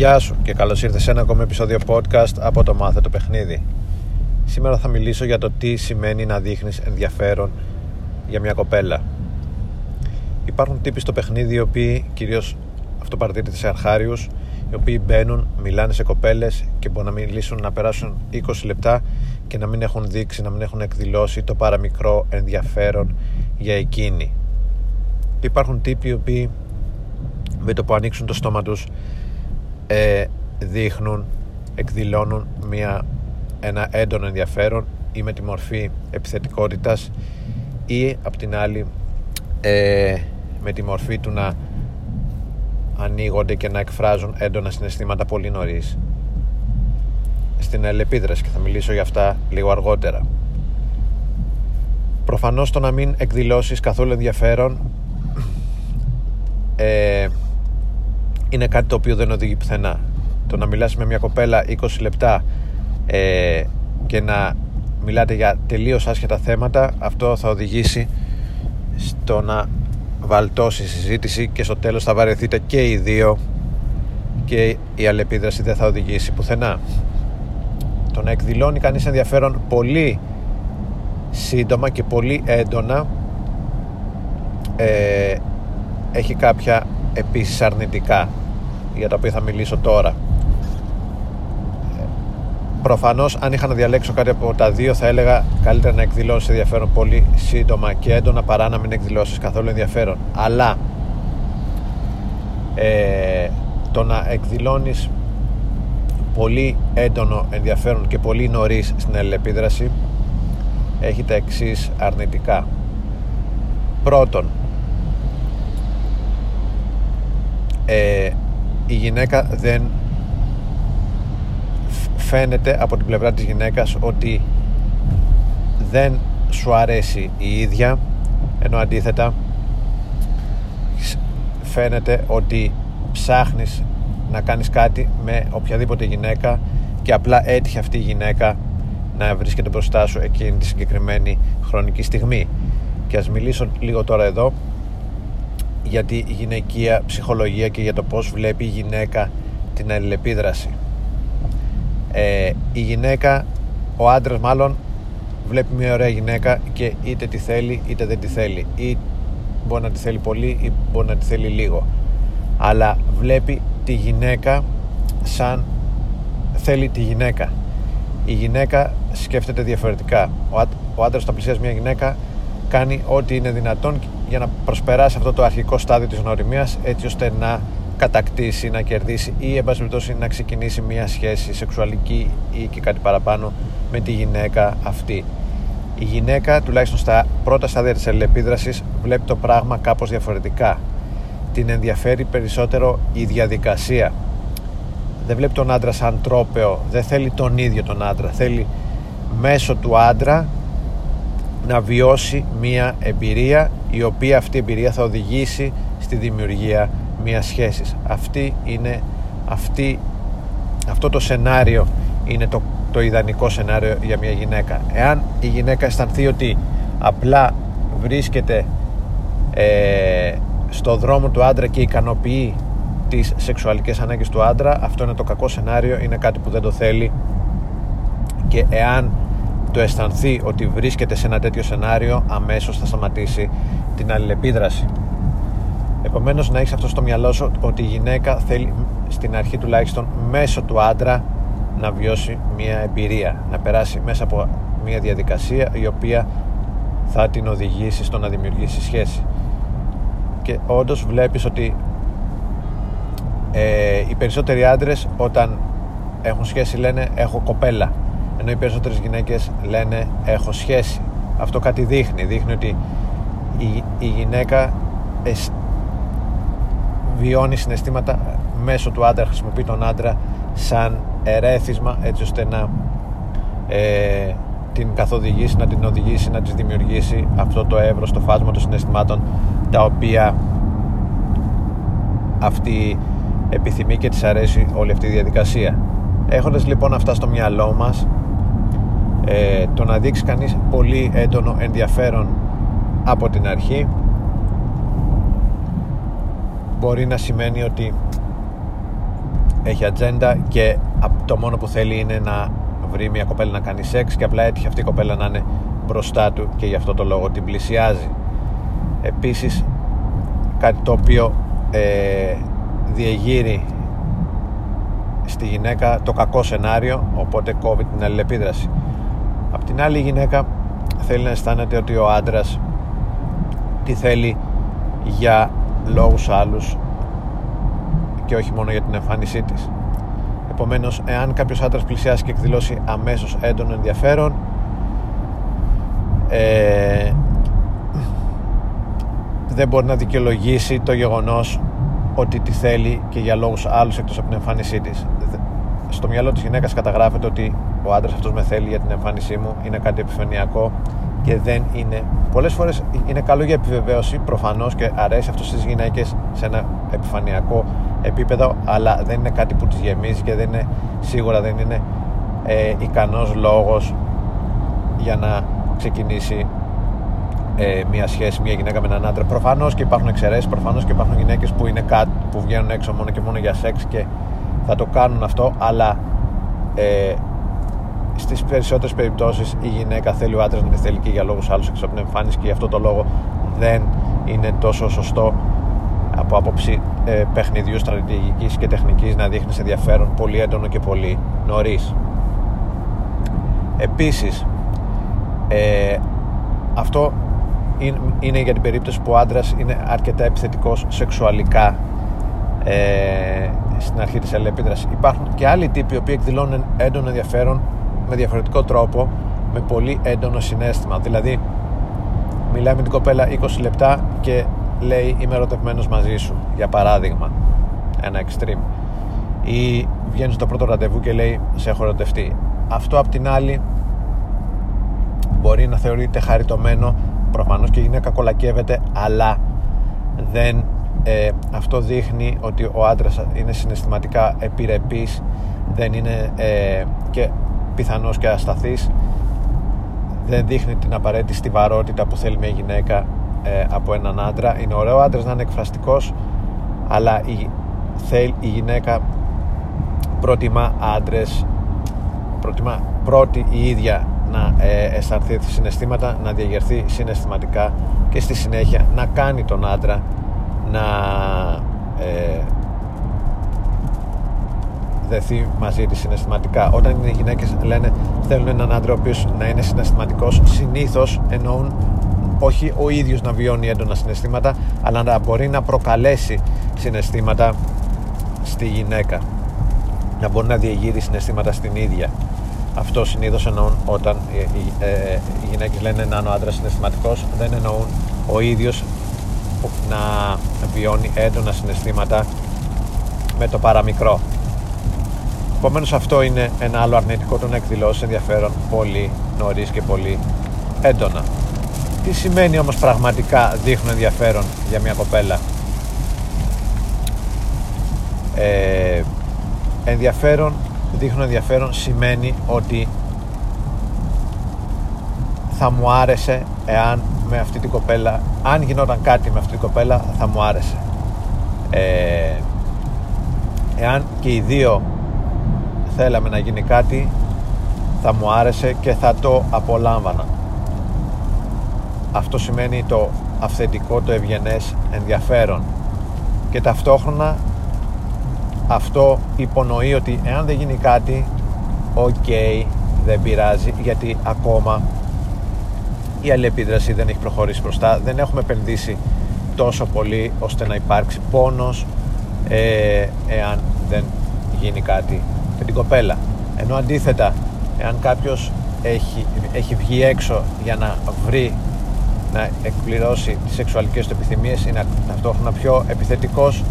Γεια σου και καλώς ήρθες σε ένα ακόμα επεισόδιο podcast από το Μάθε το Παιχνίδι. Σήμερα θα μιλήσω για το τι σημαίνει να δείχνεις ενδιαφέρον για μια κοπέλα. Υπάρχουν τύποι στο παιχνίδι οι οποίοι κυρίως αυτοπαρτήρητες σε αρχάριους οι οποίοι μπαίνουν, μιλάνε σε κοπέλες και μπορούν να μιλήσουν να περάσουν 20 λεπτά και να μην έχουν δείξει, να μην έχουν εκδηλώσει το παραμικρό ενδιαφέρον για εκείνη. Υπάρχουν τύποι οι οποίοι με το που ανοίξουν το στόμα τους ε, δείχνουν, εκδηλώνουν μια, ένα έντονο ενδιαφέρον ή με τη μορφή επιθετικότητας ή απ' την άλλη ε, με τη μορφή του να ανοίγονται και να εκφράζουν έντονα συναισθήματα πολύ νωρίς στην ελεπίδραση και θα μιλήσω για αυτά λίγο αργότερα. Προφανώς το να μην εκδηλώσεις καθόλου ενδιαφέρον ε, είναι κάτι το οποίο δεν οδηγεί πουθενά. Το να μιλάς με μια κοπέλα 20 λεπτά ε, και να μιλάτε για τελείως άσχετα θέματα αυτό θα οδηγήσει στο να βαλτώσει η συζήτηση και στο τέλος θα βαρεθείτε και οι δύο και η αλληλεπίδραση δεν θα οδηγήσει πουθενά. Το να εκδηλώνει κανείς ενδιαφέρον πολύ σύντομα και πολύ έντονα ε, έχει κάποια επίσης αρνητικά για τα οποία θα μιλήσω τώρα. Προφανώς αν είχα να διαλέξω κάτι από τα δύο θα έλεγα καλύτερα να εκδηλώσεις ενδιαφέρον πολύ σύντομα και έντονα παρά να μην εκδηλώσεις καθόλου ενδιαφέρον. Αλλά ε, το να εκδηλώνεις πολύ έντονο ενδιαφέρον και πολύ νωρίς στην αλληλεπίδραση έχει τα εξής αρνητικά. Πρώτον ε, η γυναίκα δεν φαίνεται από την πλευρά της γυναίκας ότι δεν σου αρέσει η ίδια ενώ αντίθετα φαίνεται ότι ψάχνεις να κάνεις κάτι με οποιαδήποτε γυναίκα και απλά έτυχε αυτή η γυναίκα να βρίσκεται μπροστά σου εκείνη τη συγκεκριμένη χρονική στιγμή. Και ας μιλήσω λίγο τώρα εδώ για τη γυναικεία ψυχολογία και για το πώς βλέπει η γυναίκα την αλληλεπίδραση. Ε, η γυναίκα ο άντρας μάλλον βλέπει μια ωραία γυναίκα και είτε τη θέλει είτε δεν τη θέλει. Ή μπορεί να τη θέλει πολύ ή μπορεί να τη θέλει λίγο. Αλλά βλέπει τη γυναίκα σαν θέλει τη γυναίκα. Η γυναίκα σκέφτεται διαφορετικά. Ο, ο άντρας όταν πλησιάζει μια γυναίκα κάνει ό,τι είναι δυνατόν για να προσπεράσει αυτό το αρχικό στάδιο της γνωριμίας έτσι ώστε να κατακτήσει, να κερδίσει ή εν πάση να ξεκινήσει μια σχέση σεξουαλική ή και κάτι παραπάνω με τη γυναίκα αυτή. Η γυναίκα τουλάχιστον στα πρώτα στάδια της αλληλεπίδρασης βλέπει το πράγμα κάπως διαφορετικά. Την ενδιαφέρει περισσότερο η διαδικασία. Δεν βλέπει τον άντρα σαν τρόπεο, δεν θέλει τον ίδιο τον άντρα. Θέλει μέσω του άντρα να βιώσει μια εμπειρία η οποία αυτή η εμπειρία θα οδηγήσει στη δημιουργία μιας σχέσης. Αυτή είναι αυτή, αυτό το σενάριο είναι το, το ιδανικό σενάριο για μια γυναίκα. Εάν η γυναίκα αισθανθεί ότι απλά βρίσκεται ε, στο δρόμο του άντρα και ικανοποιεί τις σεξουαλικές ανάγκες του άντρα αυτό είναι το κακό σενάριο είναι κάτι που δεν το θέλει. Και εάν το αισθανθεί ότι βρίσκεται σε ένα τέτοιο σενάριο αμέσως θα σταματήσει την αλληλεπίδραση Επομένως να έχεις αυτό στο μυαλό σου ότι η γυναίκα θέλει στην αρχή τουλάχιστον μέσω του άντρα να βιώσει μια εμπειρία, να περάσει μέσα από μια διαδικασία η οποία θα την οδηγήσει στο να δημιουργήσει σχέση. Και όντως βλέπεις ότι ε, οι περισσότεροι άντρες όταν έχουν σχέση λένε έχω κοπέλα ενώ οι περισσότερες γυναίκες λένε έχω σχέση αυτό κάτι δείχνει δείχνει ότι η, η γυναίκα βιώνει συναισθήματα μέσω του άντρα, χρησιμοποιεί τον άντρα σαν ερέθισμα έτσι ώστε να ε, την καθοδηγήσει, να την οδηγήσει, να της δημιουργήσει αυτό το εύρος, το φάσμα των συναισθημάτων τα οποία αυτή επιθυμεί και της αρέσει όλη αυτή η διαδικασία. Έχοντας λοιπόν αυτά στο μυαλό μας ε, το να δείξει κανείς πολύ έντονο ενδιαφέρον από την αρχή μπορεί να σημαίνει ότι έχει ατζέντα και το μόνο που θέλει είναι να βρει μια κοπέλα να κάνει σεξ και απλά έτυχε αυτή η κοπέλα να είναι μπροστά του και γι' αυτό το λόγο την πλησιάζει. Επίσης κάτι το οποίο ε, διεγείρει στη γυναίκα το κακό σενάριο οπότε κόβει την αλληλεπίδραση απ' την άλλη η γυναίκα θέλει να αισθάνεται ότι ο άντρας τι θέλει για λόγους άλλους και όχι μόνο για την εμφάνισή της. Επομένως εάν κάποιος άντρας πλησιάσει και εκδηλώσει αμέσως έντονο ενδιαφέρον ε, δεν μπορεί να δικαιολογήσει το γεγονός ότι τη θέλει και για λόγους άλλους εκτός από την εμφάνισή της. Στο μυαλό της γυναίκας καταγράφεται ότι ο άντρας αυτός με θέλει για την εμφάνισή μου είναι κάτι επιφανειακό και δεν είναι πολλές φορές είναι καλό για επιβεβαίωση προφανώς και αρέσει αυτό στις γυναίκες σε ένα επιφανειακό επίπεδο αλλά δεν είναι κάτι που τις γεμίζει και δεν είναι, σίγουρα δεν είναι ε, ικανός λόγος για να ξεκινήσει ε, μια σχέση, μια γυναίκα με έναν άντρα. Προφανώς και υπάρχουν εξαιρέσεις, προφανώς και υπάρχουν γυναίκες που, είναι κάτι, που βγαίνουν έξω μόνο και μόνο για σεξ και θα το κάνουν αυτό, αλλά ε, στις περισσότερες περιπτώσεις η γυναίκα θέλει ο άντρας να τη θέλει και για λόγους άλλους έξω από την εμφάνιση και γι' αυτό το λόγο δεν είναι τόσο σωστό από άποψη ε, παιχνιδιού, στρατηγικής και τεχνικής να δείχνει ενδιαφέρον πολύ έντονο και πολύ νωρίς. Επίσης ε, αυτό είναι για την περίπτωση που ο άντρας είναι αρκετά επιθετικός σεξουαλικά ε, στην αρχή της αλληλεπίδρασης. Υπάρχουν και άλλοι τύποι οι οποίοι εκδηλώνουν έντονο ενδιαφέρον με διαφορετικό τρόπο, με πολύ έντονο συνέστημα. Δηλαδή, μιλάει με την κοπέλα 20 λεπτά και λέει είμαι ερωτευμένος μαζί σου, για παράδειγμα. Ένα extreme. Ή βγαίνει στο πρώτο ραντεβού και λέει σε έχω ερωτευτεί. Αυτό απ' την άλλη μπορεί να θεωρείται χαριτωμένο προφανώς και η γυναίκα κολακεύεται αλλά δεν ε, αυτό δείχνει ότι ο άντρας είναι συναισθηματικά επιρρεπής δεν είναι ε, και πιθανώς και ασταθής δεν δείχνει την απαραίτητη στιβαρότητα που θέλει μια γυναίκα ε, από έναν άντρα. Είναι ωραίο ο άντρας να είναι εκφραστικός αλλά η, θέλει, η γυναίκα προτιμά άντρες προτιμά πρώτη η ίδια να ε, αισθανθεί συναισθήματα, να διαγερθεί συναισθηματικά και στη συνέχεια να κάνει τον άντρα να ε, δεθεί μαζί της συναισθηματικά. Όταν οι γυναίκες λένε θέλουν έναν άντρα ο οποίος να είναι συναισθηματικός, συνήθως εννοούν όχι ο ίδιος να βιώνει έντονα συναισθήματα, αλλά να μπορεί να προκαλέσει συναισθήματα στη γυναίκα. Να μπορεί να διεγείρει συναισθήματα στην ίδια. Αυτό συνήθως εννοούν όταν οι, ε, οι γυναίκες λένε να είναι ο άντρας συναισθηματικός, δεν εννοούν ο ίδιος να βιώνει έντονα συναισθήματα με το παραμικρό. Επομένως, αυτό είναι ένα άλλο αρνητικό του να εκδηλώσεις ενδιαφέρον πολύ νωρίς και πολύ έντονα. Τι σημαίνει όμως πραγματικά δείχνουν ενδιαφέρον για μια κοπέλα; Ε, ενδιαφέρον δείχνουν ενδιαφέρον σημαίνει ότι θα μου άρεσε εάν με αυτή την κοπέλα αν γινόταν κάτι με αυτή την κοπέλα θα μου άρεσε ε, εάν και οι δύο θέλαμε να γίνει κάτι θα μου άρεσε και θα το απολάμβανα. Αυτό σημαίνει το αυθεντικό το ευγενές ενδιαφέρον. Και ταυτόχρονα αυτό υπονοεί ότι εάν δεν γίνει κάτι οκ δεν πειράζει γιατί ακόμα η αλληλεπίδραση δεν έχει προχωρήσει μπροστά. Δεν έχουμε επενδύσει τόσο πολύ ώστε να υπάρξει πόνος ε, εάν δεν γίνει κάτι με την κοπέλα. Ενώ αντίθετα εάν κάποιος έχει, έχει βγει έξω για να βρει να εκπληρώσει τις σεξουαλικές του επιθυμίες είναι ταυτόχρονα πιο επιθετικός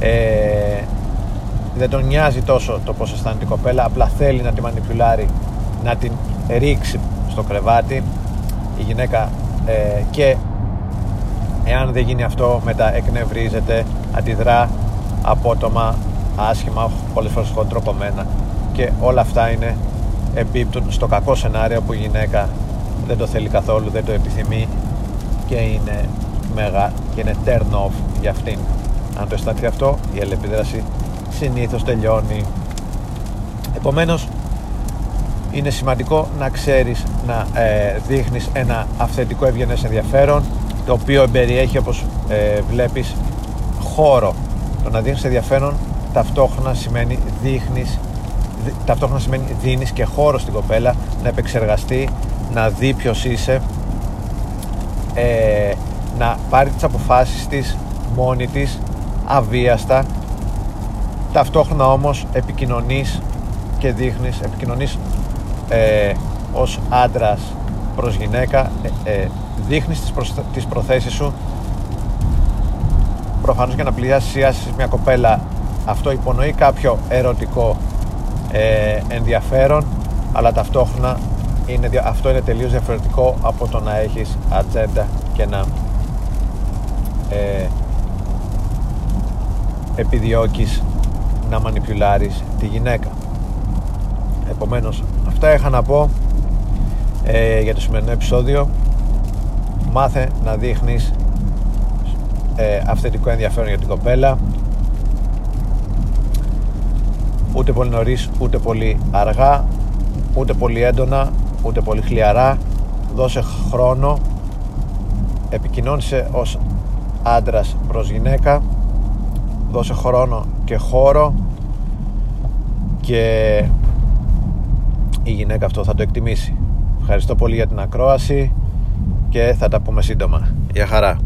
ε, δεν τον νοιάζει τόσο το πώς αισθάνεται η κοπέλα απλά θέλει να τη μανιπιουλάρει να την ρίξει στο κρεβάτι η γυναίκα ε, και εάν δεν γίνει αυτό μετά εκνευρίζεται αντιδρά απότομα άσχημα πολλές φορές χοντροπομένα και όλα αυτά είναι εμπίπτουν στο κακό σενάριο που η γυναίκα δεν το θέλει καθόλου, δεν το επιθυμεί και είναι μέγα και είναι turn off για αυτήν. Αν το αισθάνεται αυτό η αλληλεπίδραση συνήθως τελειώνει. Επομένως είναι σημαντικό να ξέρεις να ε, δείχνεις ένα αυθεντικό ευγενές ενδιαφέρον το οποίο περιέχει όπως ε, βλέπεις χώρο. Το να δείχνεις ενδιαφέρον ταυτόχρονα σημαίνει δείχνεις ταυτόχρονα σημαίνει δίνεις και χώρο στην κοπέλα να επεξεργαστεί να δει ποιος είσαι ε, να πάρει τις αποφάσεις της μόνη της αβίαστα. Ταυτόχρονα όμως επικοινωνείς και δείχνεις επικοινωνείς ε, ως άντρας προς γυναίκα ε, ε, δείχνεις τις, προσ... τις προθέσεις σου. Προφανώς για να πλησιάσεις μια κοπέλα αυτό υπονοεί κάποιο ερωτικό ε, ενδιαφέρον αλλά ταυτόχρονα είναι, αυτό είναι τελείως διαφορετικό από το να έχεις ατζέντα και να ε, επιδιώκεις να μανιπιουλάρεις τη γυναίκα. Επομένως αυτά είχα να πω ε, για το σημερινό επεισόδιο. Μάθε να δείχνεις ε, αυθεντικό ενδιαφέρον για την κοπέλα ούτε πολύ νωρίς ούτε πολύ αργά ούτε πολύ έντονα ούτε πολύ χλιαρά. Δώσε χρόνο. Επικοινώνησε ως άντρας προς γυναίκα. Δώσε χρόνο και χώρο. Και η γυναίκα αυτό θα το εκτιμήσει. Ευχαριστώ πολύ για την ακρόαση και θα τα πούμε σύντομα. Γεια χαρά.